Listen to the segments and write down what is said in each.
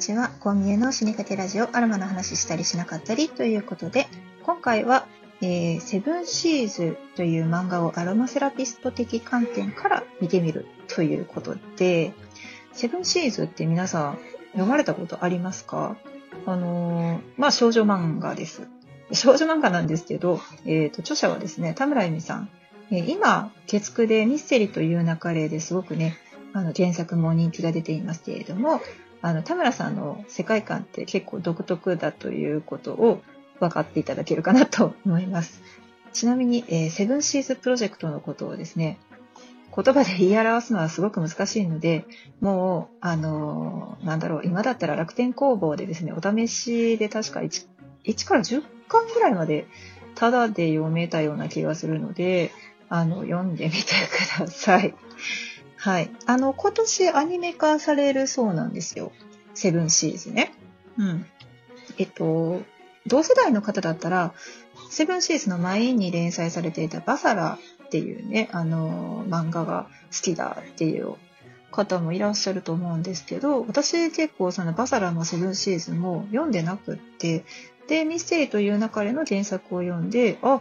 ちは。コンビニの死にかけラジオ、アロマの話したりしなかったりということで、今回は、えー、セブンシーズという漫画をアロマセラピスト的観点から見てみるということで、セブンシーズって皆さん読まれたことありますか？あのー、まあ少女漫画です。少女漫画なんですけど、えっ、ー、と、著者はですね、田村由美さん。えー、今、月9でミステリという流れですごくね、あの、原作も人気が出ていますけれども、あの、田村さんの世界観って結構独特だということを分かっていただけるかなと思います。ちなみに、えー、セブンシーズプロジェクトのことをですね、言葉で言い表すのはすごく難しいので、もう、あのー、なんだろう、今だったら楽天工房でですね、お試しで確か 1, 1から10巻ぐらいまでタダで読めたような気がするので、あの、読んでみてください。はい。あの、今年アニメ化されるそうなんですよ。セブンシーズね。うん。えっと、同世代の方だったら、セブンシーズの前に連載されていたバサラっていうね、あの、漫画が好きだっていう方もいらっしゃると思うんですけど、私結構そのバサラのセブンシーズも読んでなくって、で、ミステリという中での原作を読んで、あ、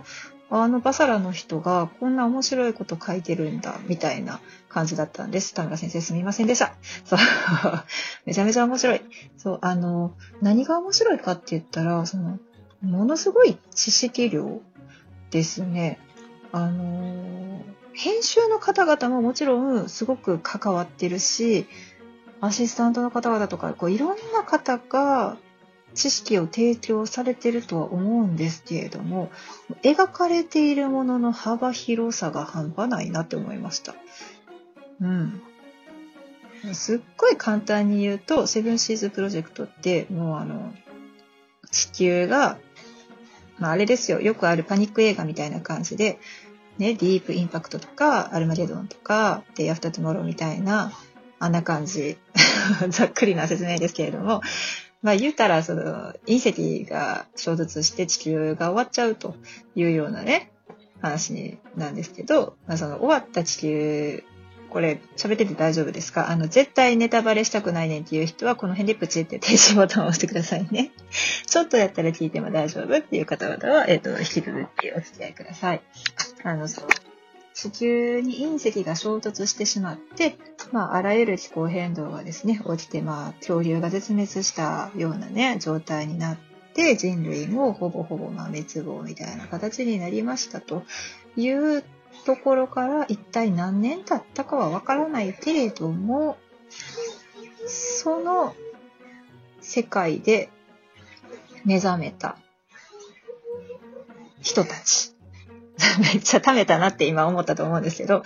あのバサラの人がこんな面白いこと書いてるんだ、みたいな感じだったんです。田村先生すみませんでした。そう。めちゃめちゃ面白い。そう、あの、何が面白いかって言ったら、その、ものすごい知識量ですね。あの、編集の方々ももちろんすごく関わってるし、アシスタントの方々とか、こういろんな方が知識を提供されてるとは思うんですけれども、描かれているものの幅広さが半端ないなって思いました。うん。すっごい簡単に言うと、セブンシーズプロジェクトって、もうあの、地球が、まああれですよ、よくあるパニック映画みたいな感じで、ね、ディープインパクトとか、アルマゲドンとか、デイアフタートゥモローみたいな、あんな感じ。ざっくりな説明ですけれども、まあ言うたら、その、隕石が衝突して地球が終わっちゃうというようなね、話なんですけど、まあその終わった地球、これ喋ってて大丈夫ですか？あの、絶対ネタバレしたくないねんっていう人は、この辺でプチって停止ボタンを押してくださいね。ちょっとやったら聞いても大丈夫っていう方々は、えっ、ー、と、引き続きお付き合いください。あの、そう。地球に隕石が衝突してしまって、まあ、あらゆる気候変動がですね、起きて、まあ、恐竜が絶滅したようなね、状態になって、人類もほぼほぼ、まあ、滅亡みたいな形になりましたというところから、一体何年経ったかはわからないけれども、その世界で目覚めた人たち。めっちゃ貯めたなって今思ったと思うんですけど、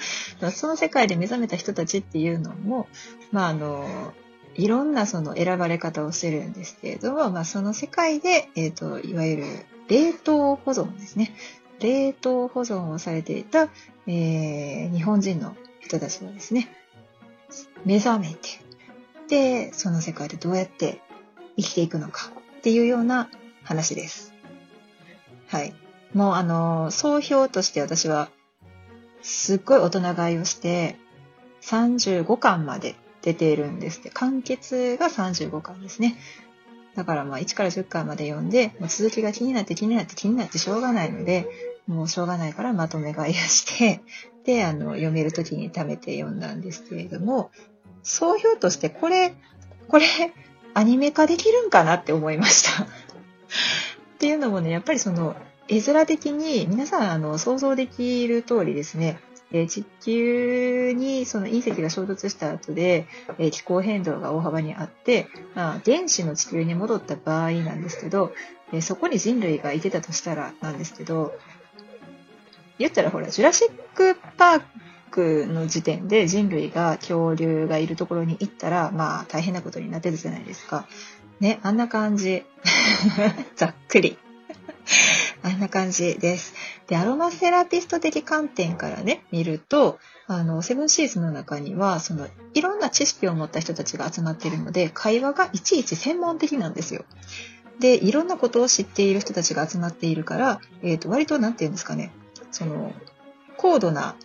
その世界で目覚めた人たちっていうのも、まああの、いろんなその選ばれ方をしてるんですけれども、まあその世界で、えっ、ー、と、いわゆる冷凍保存ですね。冷凍保存をされていた、えー、日本人の人たちがですね、目覚めて、で、その世界でどうやって生きていくのかっていうような話です。はい。もうあの、総評として私は、すっごい大人買いをして、35巻まで出ているんですって。完結が35巻ですね。だからまあ1から10巻まで読んで、もう続きが気になって気になって気になってしょうがないので、もうしょうがないからまとめ買いをして、で、あの、読める時に貯めて読んだんですけれども、総評としてこれ、これ、アニメ化できるんかなって思いました。っていうのもね、やっぱりその、絵面的に皆さんあの想像できる通りですね、え地球にその隕石が衝突した後で、え気候変動が大幅にあって、まあ、原始の地球に戻った場合なんですけど、えそこに人類がいてたとしたらなんですけど、言ったらほら、ジュラシックパークの時点で人類が恐竜がいるところに行ったら、まあ大変なことになってるじゃないですか。ね、あんな感じ。ざっくり。あんな感じです。で、アロマセラピスト的観点からね、見ると、あの、セブンシーズの中には、その、いろんな知識を持った人たちが集まっているので、会話がいちいち専門的なんですよ。で、いろんなことを知っている人たちが集まっているから、えっ、ー、と、割と、なんて言うんですかね、その、高度な、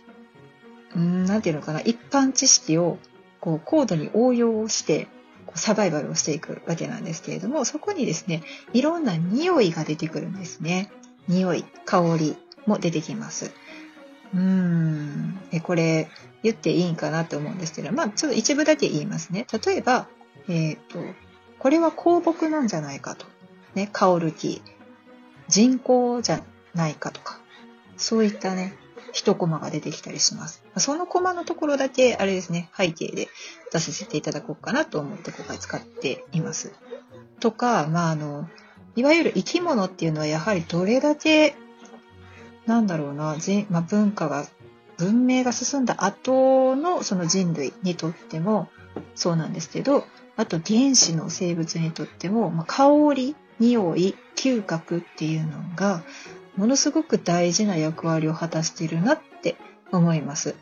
うん、なんていうのかな、一般知識を、こう、高度に応用して、サバイバルをしていくわけなんですけれども、そこにですね、いろんな匂いが出てくるんですね。匂い、香りも出てきます。うーん。え、これ言っていいんかなと思うんですけど、まあちょっと一部だけ言いますね。例えば、えっ、ー、と、これは香木なんじゃないかと。ね、香る木。人工じゃないかとか。そういったね、一コマが出てきたりします。そのコマのところだけ、あれですね、背景で出させていただこうかなと思って今回使っています。とか、まあ、あの、いわゆる生き物っていうのはやはりどれだけ、なんだろうな、まあ、文化が、文明が進んだ後のその人類にとってもそうなんですけど、あと原始の生物にとっても、まあ、香り、匂い、嗅覚っていうのがものすごく大事な役割を果たしているなって思います。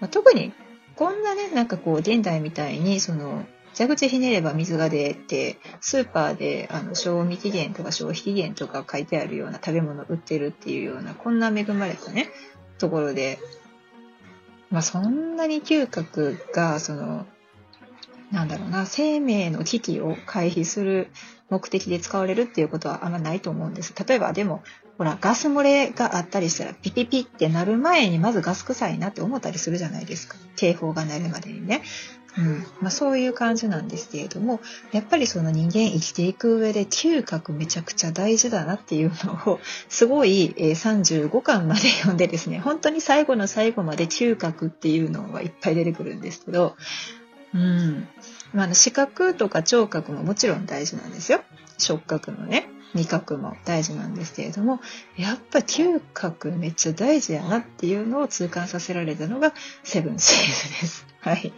まあ、特にこんなね、なんかこう現代みたいにその蛇口ひねれば水が出て、スーパーであの賞味期限とか消費期限とか書いてあるような食べ物売ってるっていうような、こんな恵まれたね、ところで、まあそんなに嗅覚が、その、なんだろうな、生命の危機を回避する目的で使われるっていうことはあんまないと思うんです。例えばでも、ほら、ガス漏れがあったりしたら、ピピピってなる前にまずガス臭いなって思ったりするじゃないですか。警報が鳴るまでにね。うん。まあ、そういう感じなんですけれどもやっぱりその人間生きていく上で嗅覚めちゃくちゃ大事だなっていうのをすごい、え35巻まで読んでですね本当に最後の最後まで嗅覚っていうのはいっぱい出てくるんですけど、うん。まあ、視覚とか聴覚ももちろん大事なんですよ。触覚のね味覚も大事なんですけれどもやっぱ嗅覚めっちゃ大事やなっていうのを痛感させられたのがセブンシーズです。はい。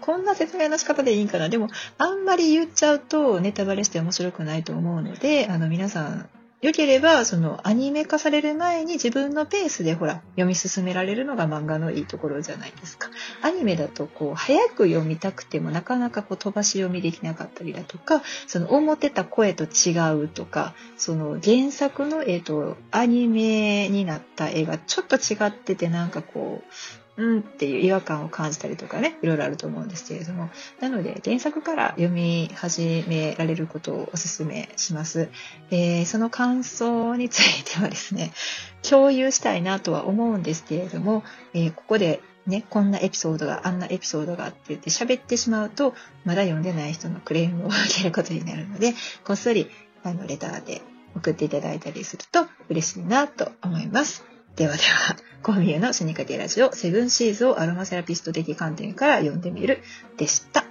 こんな説明の仕方でいいんかな？でも、あんまり言っちゃうとネタバレして面白くないと思うので、あの、皆さん、良ければ、その、アニメ化される前に自分のペースで、ほら、読み進められるのが漫画のいいところじゃないですか。アニメだと、こう、早く読みたくても、なかなかこう、飛ばし読みできなかったりだとか、その、思ってた声と違うとか、その、原作の、えっ、と、アニメになった絵がちょっと違ってて、なんかこう、うんっていう違和感を感じたりとかね、いろいろあると思うんですけれども、なので原作から読み始められることをお勧めします。えー、その感想についてはですね、共有したいなとは思うんですけれども、えー、ここでね、こんなエピソードが、あんなエピソードがあって言って喋ってしまうと、まだ読んでない人のクレームを受けることになるので、こっそり、あの、レターで送っていただいたりすると嬉しいなと思います。ではでは、コミュの死にかけラジオ、セブンシーズをアロマセラピスト的観点から読んでみるでした。